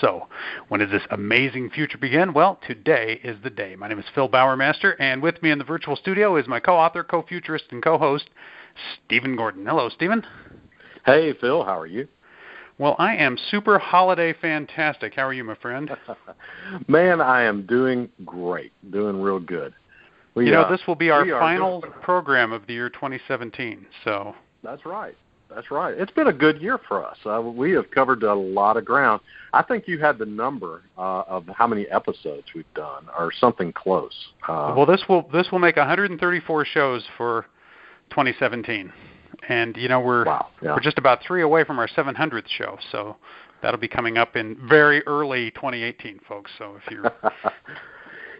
So, when does this amazing future begin? Well, today is the day. My name is Phil Bowermaster, and with me in the virtual studio is my co-author, co-futurist, and co-host, Stephen Gordon. Hello, Stephen. Hey, Phil. How are you? Well, I am super holiday fantastic. How are you, my friend? Man, I am doing great. Doing real good. We, you know, uh, this will be our final program of the year 2017. So That's right. That's right. It's been a good year for us. Uh, we have covered a lot of ground. I think you had the number uh, of how many episodes we've done, or something close. Uh, well, this will this will make 134 shows for 2017 and you know we're wow, yeah. we're just about three away from our 700th show, so that'll be coming up in very early 2018, folks. So if you're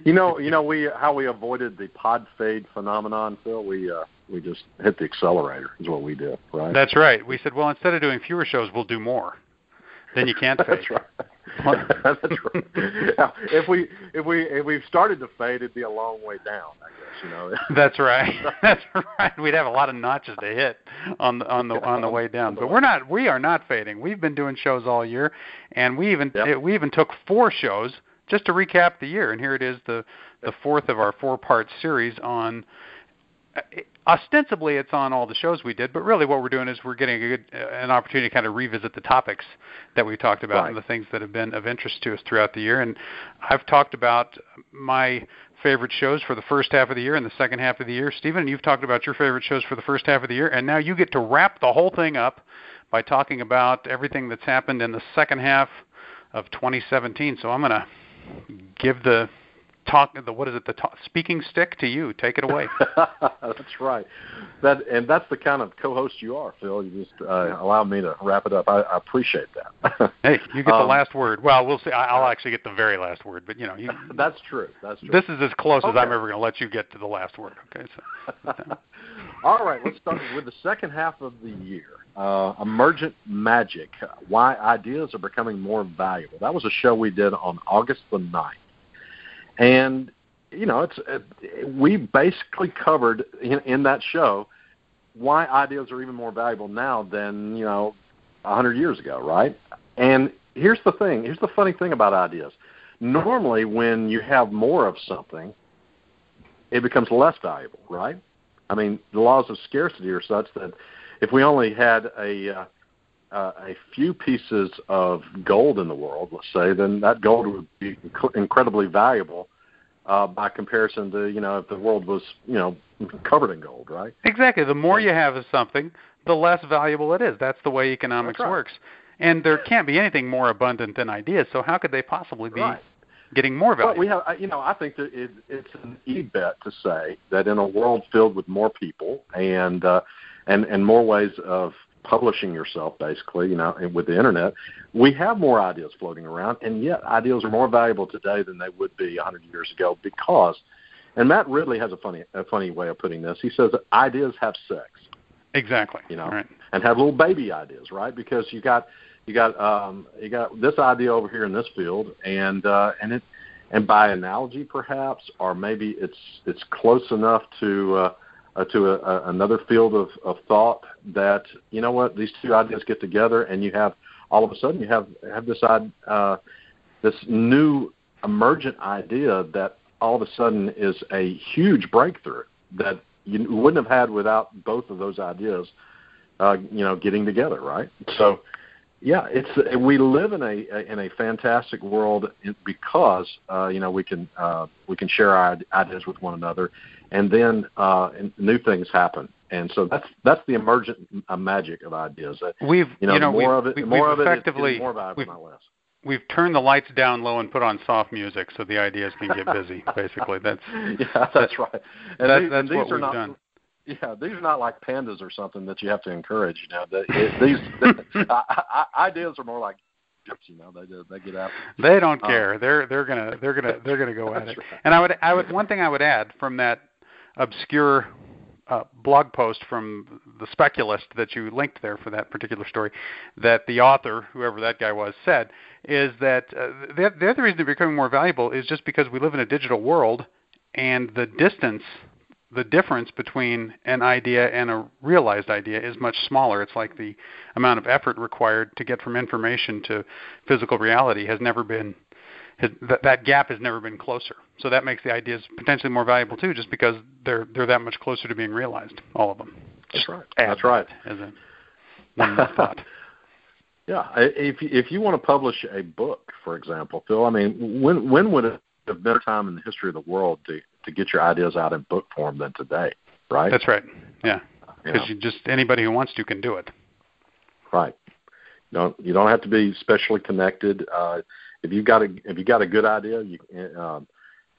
You know, you know, we how we avoided the pod fade phenomenon, Phil. We uh, we just hit the accelerator. Is what we did, right? That's right. We said, well, instead of doing fewer shows, we'll do more. Then you can't fade. That's right. That's right. if we if we if we've started to fade, it'd be a long way down. I guess you know. That's right. That's right. We'd have a lot of notches to hit on the on the on the way down. But we're not. We are not fading. We've been doing shows all year, and we even yep. we even took four shows just to recap the year. And here it is, the the fourth of our four part series on ostensibly it's on all the shows we did, but really what we're doing is we're getting a good, uh, an opportunity to kind of revisit the topics that we talked about right. and the things that have been of interest to us throughout the year. And I've talked about my favorite shows for the first half of the year and the second half of the year. Stephen, and you've talked about your favorite shows for the first half of the year, and now you get to wrap the whole thing up by talking about everything that's happened in the second half of 2017. So I'm going to give the talk the what is it the talk, speaking stick to you. Take it away. That's right. That and that's the kind of co-host you are phil. You just uh, allow me to wrap it up. I, I appreciate that. Hey you get um, the last word. Well we'll see. I, will actually get the very last word but you know you, that's true. That's true. this is as close okay. as i'm ever going to let you get to the last word okay? So all right let's start with the second half of the year uh, emergent magic why ideas are becoming more valuable that was a show we did on august the 9th and you know, it's it, we basically covered in, in that show why ideas are even more valuable now than you know a hundred years ago, right? And here's the thing. Here's the funny thing about ideas. Normally, when you have more of something, it becomes less valuable, right? I mean, the laws of scarcity are such that if we only had a uh, uh, a few pieces of gold in the world, let's say, then that gold would be inc- incredibly valuable uh, by comparison to you know if the world was you know covered in gold, right? Exactly. The more you have of something, the less valuable it is. That's the way economics right. works. And there can't be anything more abundant than ideas. So how could they possibly be right. getting more value? Well, we have, you know, I think that it, it's an e bet to say that in a world filled with more people and uh, and and more ways of publishing yourself, basically, you know, with the internet, we have more ideas floating around, and yet ideas are more valuable today than they would be 100 years ago because, and Matt Ridley has a funny, a funny way of putting this. He says that ideas have sex. Exactly. You know, right. and have little baby ideas, right? Because you got, you got, um, you got this idea over here in this field, and uh, and it, and by analogy, perhaps, or maybe it's it's close enough to. Uh, uh, to a, a, another field of, of thought that you know what these two ideas get together and you have all of a sudden you have have this uh, this new emergent idea that all of a sudden is a huge breakthrough that you wouldn't have had without both of those ideas, uh, you know, getting together, right? So, yeah, it's we live in a in a fantastic world because uh, you know we can uh, we can share our ideas with one another, and then uh, and new things happen. And so that's that's the emergent uh, magic of ideas. We've you know, you know more of it, more of effectively it is, is more valuable, we've, not less we've turned the lights down low and put on soft music so the ideas can get busy. basically, that's yeah, that's right. And that, these, that's and these what are we've not, done. Yeah, these are not like pandas or something that you have to encourage. You know, the, it, these I, I, ideas are more like. You know, they they get out. They don't Um, care. they're they're gonna they're gonna they're gonna go at it. right. And I would I would one thing I would add from that obscure uh, blog post from the speculist that you linked there for that particular story, that the author, whoever that guy was, said is that uh, the, the other reason they're becoming more valuable is just because we live in a digital world, and the distance, the difference between an idea and a realized idea is much smaller. It's like the amount of effort required to get from information to physical reality has never been has, that that gap has never been closer. So that makes the ideas potentially more valuable too, just because they're they're that much closer to being realized. All of them. That's right. That's right. that As a one thought. Yeah, I- if if you want to publish a book, for example, Phil, I mean, when when would it have been a time in the history of the world to to get your ideas out in book form than today, right? That's right. Yeah, You because know, you just anybody who wants to can do it. right. You don't you don't have to be specially connected. Uh, if you got a if you got a good idea, you um,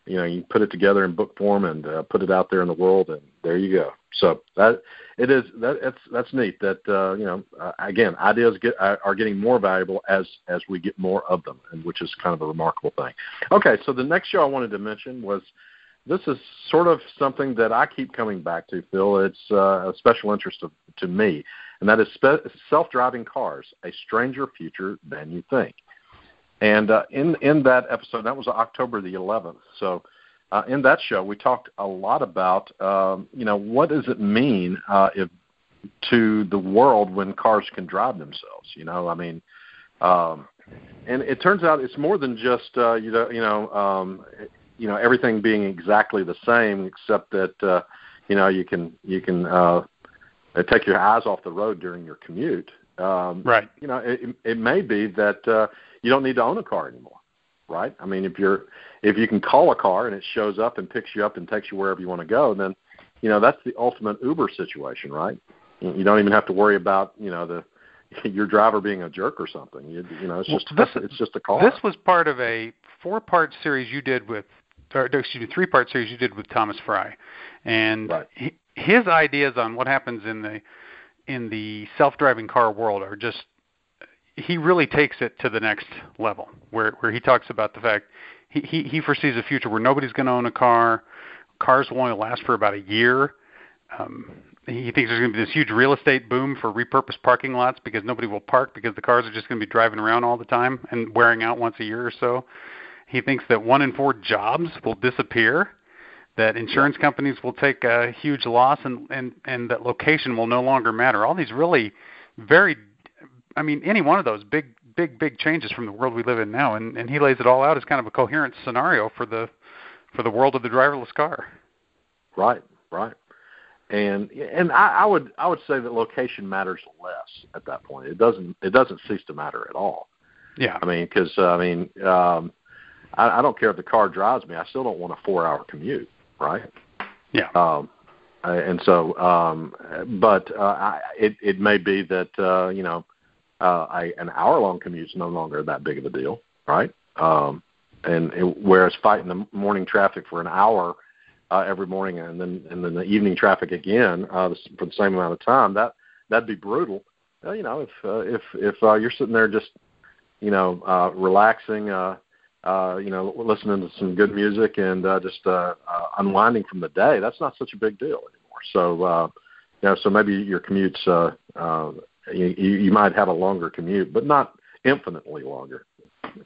you know you put it together in book form and uh, put it out there in the world, and there you go. So that it is that that's that's neat. That uh, you know uh, again ideas get are are getting more valuable as as we get more of them, and which is kind of a remarkable thing. Okay, so the next show I wanted to mention was this is sort of something that I keep coming back to, Phil. It's uh, a special interest of, to me, and that is spe- self-driving cars, a stranger future than you think. And uh, in in that episode, that was October the 11th. So uh, in that show, we talked a lot about um, you know what does it mean uh, if to the world when cars can drive themselves. You know, I mean, um, and it turns out it's more than just uh, you know you know um, you know everything being exactly the same, except that uh, you know you can you can uh, take your eyes off the road during your commute. Um, Right. you know, it, it may be that uh, you don't need to own a car anymore, right? I mean, if you're if you can call a car and it shows up and picks you up and takes you wherever you want to go, then you know that's the ultimate Uber situation, right? You don't even have to worry about you know the your driver being a jerk or something. You, you know, it's Well, just this- it's just a call. This was part of a four-part series you did with, or excuse me, three-part series you did with Thomas Frey, and Right. he, his ideas on what happens in the in the self-driving car world are just he really takes it to the next level where where he talks about the fact he he, he foresees a future where nobody's going to own a car cars will only last for about a year um, he thinks there's going to be this huge real estate boom for repurposed parking lots because nobody will park because the cars are just going to be driving around all the time and wearing out once a year or so. He thinks that one in four jobs will disappear, that insurance companies will take a huge loss, and and and that location will no longer matter. All these really very, I mean, any one of those big big big changes from the world we live in now, and and he lays it all out as kind of a coherent scenario for the for the world of the driverless car. Right, right. And and I, I would I would say that location matters less at that point. It doesn't it doesn't cease to matter at all. Yeah. I mean, because uh, I mean, um, I, I don't care if the car drives me. I still don't want a four-hour commute, right? Yeah. Um, uh, and so, um, but uh, I, it it may be that uh, you know, uh, I, an hour-long commute is no longer that big of a deal, right? Um, and it, whereas fighting the morning traffic for an hour uh, every morning and then and then the evening traffic again uh, for the same amount of time, that that'd be brutal. Uh, you know, if uh, if if uh, you're sitting there just you know uh, relaxing, uh, uh, you know, listening to some good music and uh, just uh, uh, unwinding from the day, that's not such a big deal anymore. So uh, you know, so maybe your commutes uh, uh, you, you might have a longer commute, but not infinitely longer.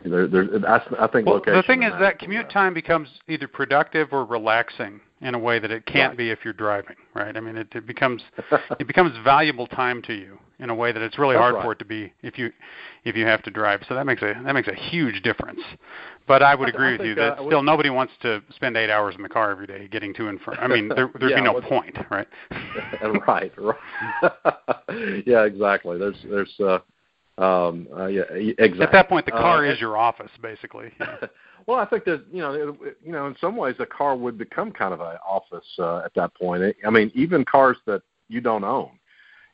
There, there, I, I think Well, location the thing is that for commute time becomes either productive or relaxing in a way that it can't Right. be if you're driving, right? I mean, it, it becomes it becomes valuable time to you in a way that it's really That's hard right. for it to be if you if you have to drive. So that makes a that makes a huge difference. But I would I agree I with you that uh, still nobody wants to spend eight hours in the car every day getting to and from. I mean, there, there'd Yeah, be no what's- point, right? right, right. yeah, exactly. There's, there's, uh, um, uh, yeah, exactly. At that point, the car Uh, is your office, basically. Yeah. Well, I think that you know, it, you know, in some ways, the car would become kind of an office uh, at that point. I mean, even cars that you don't own,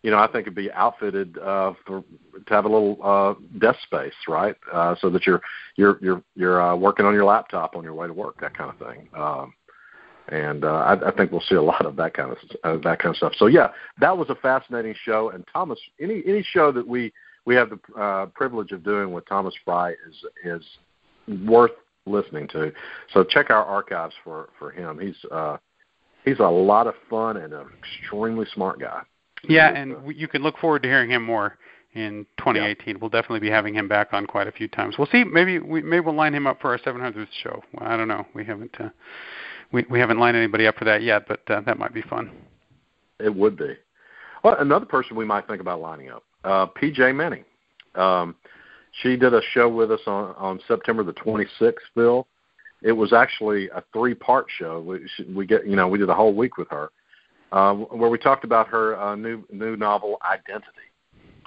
you know, I think it'd be outfitted uh, for to have a little uh, desk space, right? Uh, so that you're you're you're you're uh, working on your laptop on your way to work, that kind of thing. Um, and uh, I, I think we'll see a lot of that kind of uh, that kind of stuff. So yeah, that was a fascinating show. And Thomas, any any show that we we have the uh, privilege of doing with Thomas Frey is is worth listening to. So check our archives for for him. He's uh, he's a lot of fun and an extremely smart guy. Yeah, and sir. you can look forward to hearing him more in 2018. We'll definitely be having him back on quite a few times. We'll see. Maybe we maybe we'll line him up for our 700th show. I don't know. We haven't uh, we we haven't lined anybody up for that yet, but uh, that might be fun. It would be. Well, another person we might think about lining up, uh, PJ Manney. Um, she did a show with us on, on September the 26th, Phil. It was actually a three-part show. We, we get, you know, we did a whole week with her, uh, where we talked about her uh, new new novel Identity,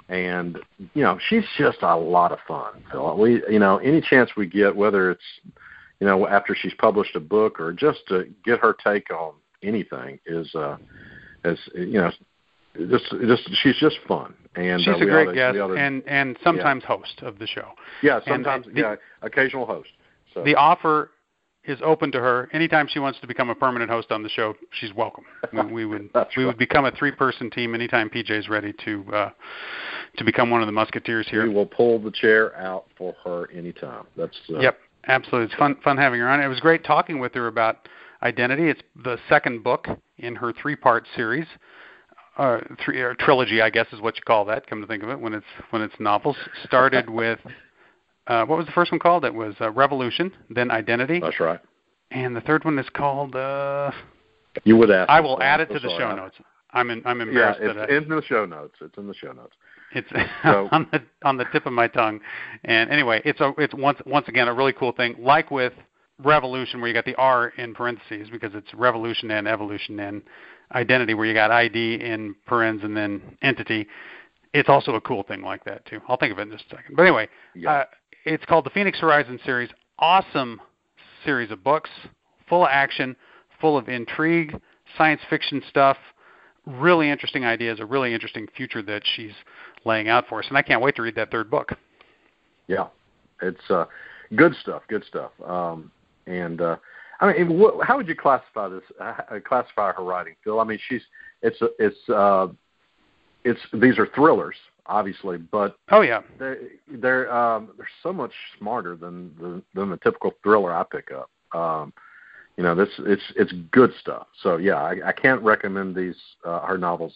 and you know, she's just a lot of fun, Phil. We, you know, any chance we get, whether it's, you know, after she's published a book or just to get her take on anything, is, uh, is you know, just just she's just fun and She's uh, a great oughta- guest oughta- and and sometimes host of the show. yeah and sometimes the- yeah occasional host so The offer is open to her anytime she wants to become a permanent host on the show. She's welcome. We, we would we would become a three-person team anytime PJ's ready to uh, to become one of the musketeers here. we will pull the chair out for her anytime that's uh, Yep, absolutely. It's fun fun having her on. It was great talking with her about identity. It's the second book in her three-part series. Uh, three or trilogy, I guess, is what you call that. Come to think of it, when it's when it's novels. Started with uh, what was the first one called? It was uh, Revolution, then Identity, that's right and the third one is called. Uh, you would ask I will so add it to the show notes. I'm in, I'm yeah it's that I, in the show notes it's in the show notes it's So- on the on the tip of my tongue. And anyway, it's a it's once once again a really cool thing. Like with Revolution, where you got the R in parentheses because it's Revolution and Evolution and Identity, where you got ID in parens and then Entity. It's also a cool thing like that too. I'll think of it in just a second. But anyway, Yeah. uh, it's called the Phoenix Horizon series. Awesome series of books, full of action, full of intrigue, science fiction stuff really interesting ideas, a really interesting future that she's laying out for us. And I can't wait to read that third book. yeah it's uh good stuff good stuff um and uh I mean, what, how would you classify this? Uh, classify her writing, Phil? I mean, she's it's it's uh, it's these are thrillers, obviously, but Oh yeah, they're they're um, they're so much smarter than the, than the typical thriller I pick up. Um, you know, this it's it's good stuff. So yeah, I, I can't recommend these uh, her novels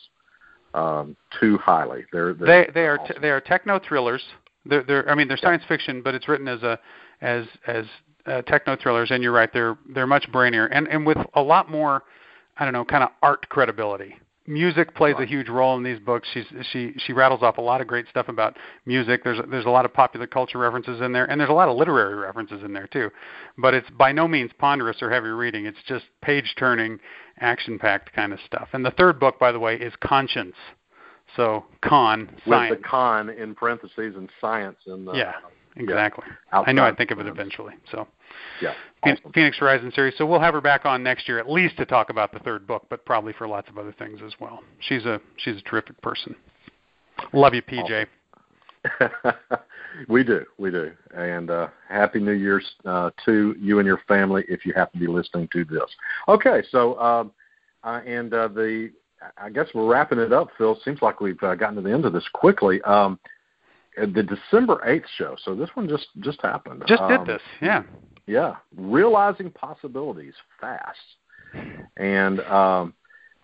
um, too highly. They're, they're they they are awesome. t- they are techno thrillers. They're they're I mean they're science fiction, but it's written as a as as uh, techno thrillers. And you're right, they're they're much brainier and and with a lot more I don't know kind of art credibility. Music plays a huge role in these books. She's she she rattles off a lot of great stuff about music. There's there's a lot of popular culture references in there, and there's a lot of literary references in there too. But it's by no means ponderous or heavy reading. It's just page turning, action packed kind of stuff. And the third book, by the way, is Conscience. So con science. with the con in parentheses and science in the yeah, exactly. outside I know I'd think of it eventually. So yeah awesome. Phoenix Horizon series. So we'll have her back on next year at least to talk about the third book, but probably for lots of other things as well. She's a she's a terrific person. Love you, PJ. we do, we do, and uh, happy New Year's uh, to you and your family if you happen to be listening to this. Okay, so um, uh, and uh, the I guess we're wrapping it up. Phil, seems like we've uh, gotten to the end of this quickly. Um, the December eighth show. So this one just just happened. Just Um, did this. Yeah. Yeah, realizing possibilities fast, and um,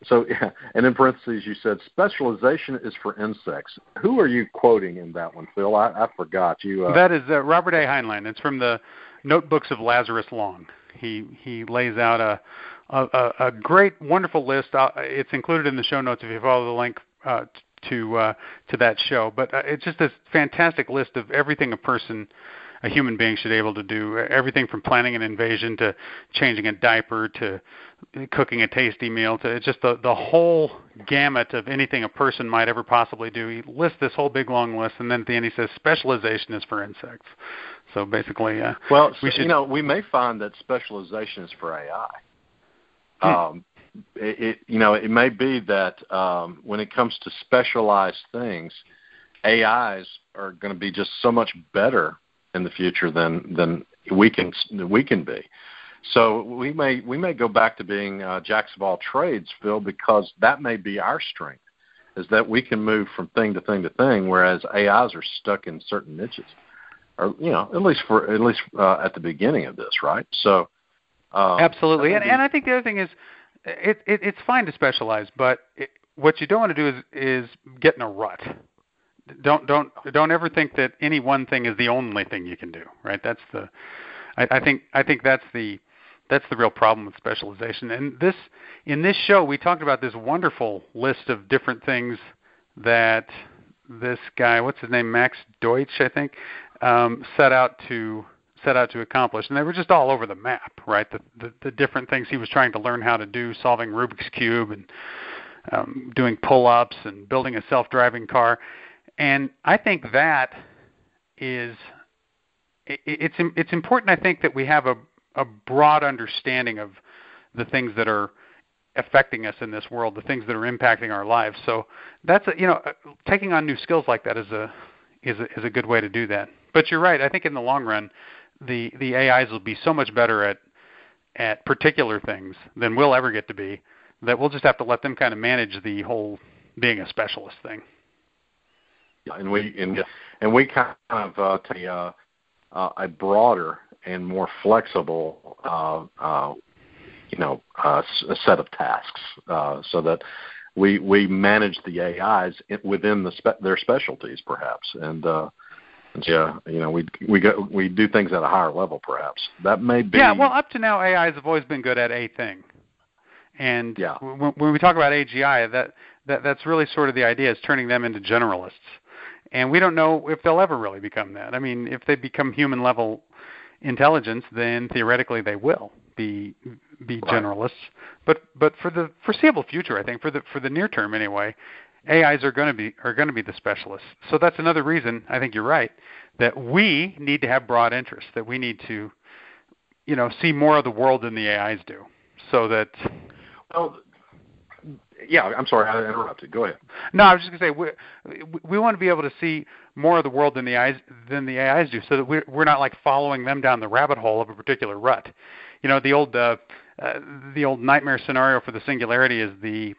so and in parentheses you said specialization is for insects. Who are you quoting in that one, Phil? I, I forgot you. Uh, that is uh, Robert A. Heinlein. It's from the Notebooks of Lazarus Long. He he lays out a a, a, great, wonderful list. Uh, it's included in the show notes if you follow the link uh, to uh, to that show. But uh, it's just a fantastic list of everything a person, a human being, should be able to do. Everything from planning an invasion to changing a diaper to cooking a tasty meal to it's just the the whole gamut of anything a person might ever possibly do. He lists this whole big long list, and then at the end he says specialization is for insects. So basically, uh, well, we should, you know, we may find that specialization is for AI. Hmm. Um, it, it, you know, it may be that um, when it comes to specialized things, AIs are going to be just so much better in the future than than we can we can be. So we may we may go back to being uh, jacks of all trades, Phil, because that may be our strength, is that we can move from thing to thing to thing, whereas AIs are stuck in certain niches, or you know, at least for at least uh, at the beginning of this, right? So uh, absolutely, and, and I think the other thing is, it, it it's fine to specialize, but it, what you don't want to do is is get in a rut. Don't don't don't ever think that any one thing is the only thing you can do. Right? That's the I, I think I think that's the that's the real problem with specialization. And this in this show we talked about this wonderful list of different things that this guy, what's his name, Max Deutsch, I think, um, set out to set out to accomplish, and they were just all over the map, right? The, the the different things he was trying to learn how to do, solving Rubik's cube and um, doing pull-ups and building a self-driving car, and I think that is it, it's it's important. I think that we have a a broad understanding of the things that are affecting us in this world, the things that are impacting our lives. So that's a, you know taking on new skills like that is a is a, is a good way to do that. But you're right. I think in the long run, the the AIs will be so much better at at particular things than we'll ever get to be. That we'll just have to let them kind of manage the whole being a specialist thing. Yeah, and we and and we kind of uh, take uh, uh, a broader and more flexible, uh, uh, you know, uh, a set of tasks, uh, so that we we manage the AIs within the spe- their specialties, perhaps, and uh, yeah, you know, we we go we do things at a higher level, perhaps. That may be. Yeah, well, up to now, AIs have always been good at a thing, and yeah. when, when we talk about AGI, that that that's really sort of the idea is turning them into generalists and we don't know if they'll ever really become that. I mean, if they become human level intelligence, then theoretically they will be be generalists. But but for the foreseeable future, I think for the for the near term anyway, AIs are going to be are going to be the specialists. So that's another reason I think you're right that we need to have broad interests. That we need to, you know, see more of the world than the AIs do. So that well, yeah, I'm sorry, I interrupted. Go ahead. No, I was just going to say we we want to be able to see more of the world than the AIs than the AIs do, so that we're we're not like following them down the rabbit hole of a particular rut. You know, the old uh, uh, the old nightmare scenario for the singularity is the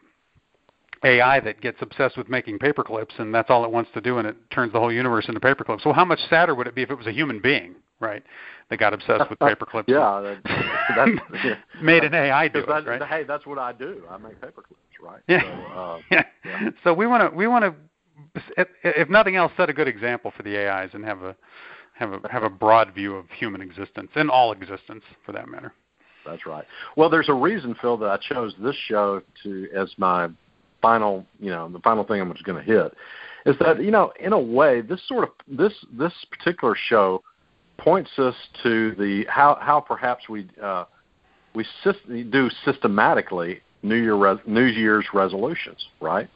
AI that gets obsessed with making paperclips, and that's all it wants to do, and it turns the whole universe into paperclips. Well, how much sadder would it be if it was a human being, right? That got obsessed with paperclips. yeah, that, that's, yeah. made an AI do it, right? Hey, that's what I do. I make paperclips, right? Yeah. So, uh, yeah. yeah. So we want to we want to, if nothing else, set a good example for the AIs and have a have a have a broad view of human existence and all existence, for that matter. That's right. Well, there's a reason, Phil, that I chose this show to as my final, you know, the final thing I'm just going to hit is that you know, in a way, this sort of this this particular show points us to the how how perhaps we uh, we syst- do systematically New Year res- New Year's resolutions, right?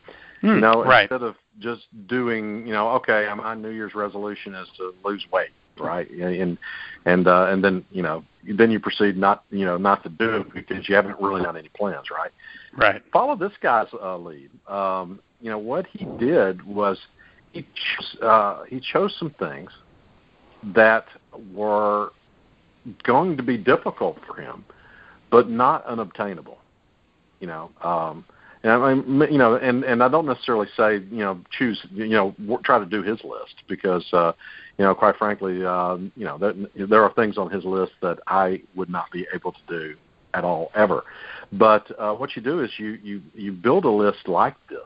Mm, you know, right. instead of just doing, you know, okay, my New Year's resolution is to lose weight, right? And and uh, and then you know, then you proceed not, you know, not to do it because you haven't really done any plans, right? Right. Follow this guy's uh, lead. Um, you know what he did was he chose, uh, he chose some things that were going to be difficult for him, but not unobtainable. You know, um, and I mean, you know, and and I don't necessarily say you know choose you know try to do his list because uh, you know quite frankly uh, you know there, there are things on his list that I would not be able to do at all ever. But uh, what you do is you you you build a list like this,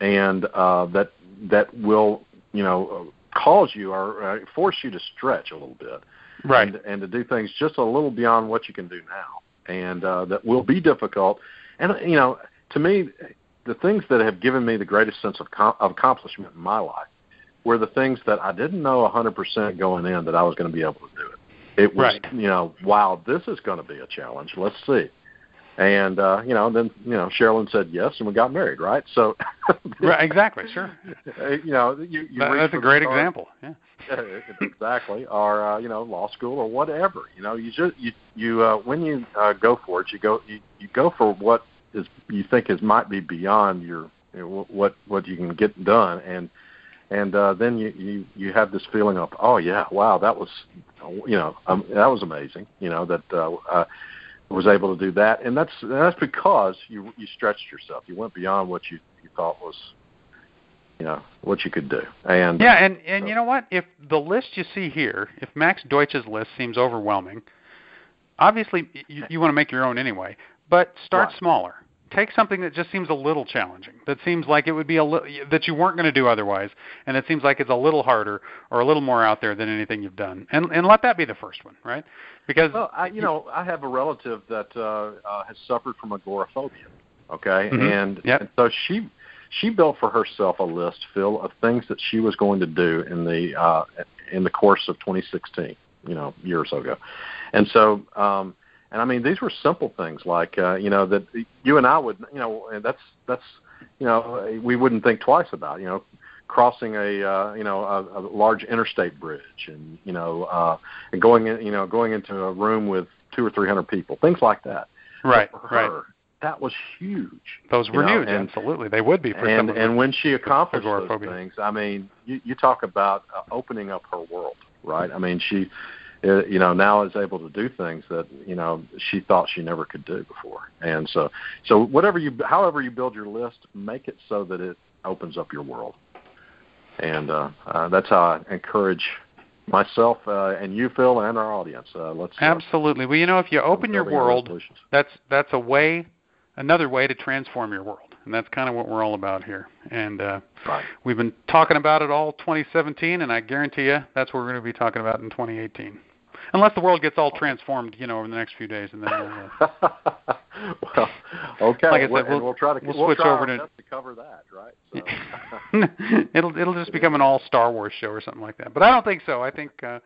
and uh, that that will you know cause you or uh, force you to stretch a little bit, right, and, and to do things just a little beyond what you can do now, and uh, that will be difficult. And you know, to me, the things that have given me the greatest sense of, com- of accomplishment in my life were the things that I didn't know 100% going in that I was going to be able to do it. It was, Right. you know, wow, this is going to be a challenge. Let's see. And uh, you know, then you know, Sherilyn said yes, and we got married, right? So, Right, exactly. Sure. you know, you, you That- that's a great stars. example. Yeah. exactly, or uh, you know, law school or whatever. You know, you just you you uh, when you uh, go for it, you go you, you go for what is you think is might be beyond your you know, what what you can get done, and and uh, then you, you you have this feeling of oh yeah, wow, that was you know um, that was amazing. You know that uh, uh, was able to do that, and that's and that's because you you stretched yourself. You went beyond what you you thought was you know what you could do, and Yeah, and and so- you know what? If the list you see here, if Max Deutsch's list seems overwhelming, obviously you, you want to make your own anyway. But start Right. smaller. Take something that just seems a little challenging. That seems like it would be a li- that you weren't going to do otherwise, and it seems like it's a little harder or a little more out there than anything you've done. And and let that be the first one, right? Because Well, I, you know, I have a relative that uh, uh, has suffered from agoraphobia. Okay, Mhm. and, Yep. and so she she built for herself a list full of things that she was going to do in the uh, in the course of 2016. You know, years ago, and so. um and I mean, these were simple things like, uh, you know, that you and I would, you know, and that's that's, you know, we wouldn't think twice about, you know, crossing a, uh, you know, a, a large interstate bridge, and you know, uh, and going in, you know, going into a room with two or three hundred people, things like that. right, for right. that was huge. Those were know, huge. and- Absolutely, they would be for and and when she accomplished those things, I mean, you, you talk about uh, opening up her world, right? I mean, she, uh, you know, now is able to do things that you know she thought she never could do before. And so, so whatever you, however you build your list, make it so that it opens up your world. And uh, uh, that's how I encourage myself uh, and you, Phil, and our audience. Uh, let's uh, Absolutely. Well, you know, if you open your world, that's that's a way, another way to transform your world, and that's kind of what we're all about here. And uh, Right. we've been talking about it all 2017, and I guarantee you that's what we're going to be talking about in 2018, unless the world gets all transformed, you know, over the next few days, and then we'll, uh, well, okay. Like I said, We'll- we'll- we'll try to we'll we'll switch try over our to- best to cover that, right? So. it'll it'll just become an all Star Wars show or something like that. But I don't think so. I think uh,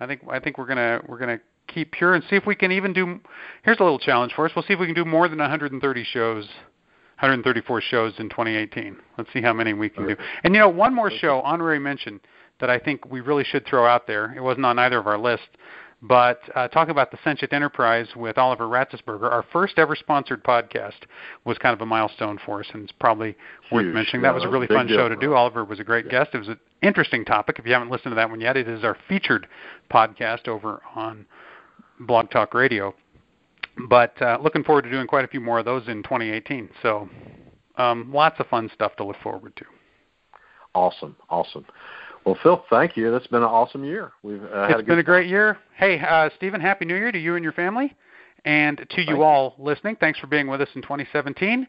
I think I think we're gonna we're gonna keep pure and see if we can even do. Here's a little challenge for us. We'll see if we can do more than 130 shows. 134 shows in 2018. Let's see how many we can do. And you know, one more show, honorary mention, that I think we really should throw out there. It wasn't on either of our lists, but uh, talking about the Sentient Enterprise with Oliver Ratzesberger, our first ever sponsored podcast was kind of a milestone for us, and it's probably worth Huge. mentioning. Yeah, That was a really fun show to do. Oliver was a great guest. It was an interesting topic. If you haven't listened to that one yet, it is our featured podcast over on Blog Talk Radio. But uh, looking forward to doing quite a few more of those in 2018. So um, lots of fun stuff to look forward to. Awesome, awesome. Well, Phil, thank you. That's been an awesome year. We've uh, had It's a been a great year. Hey, uh, Stephen, Happy New Year to you and your family. And to Thank you you. all listening, thanks for being with us in 2017.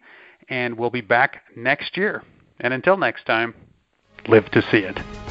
And we'll be back next year. And until next time, live to see it.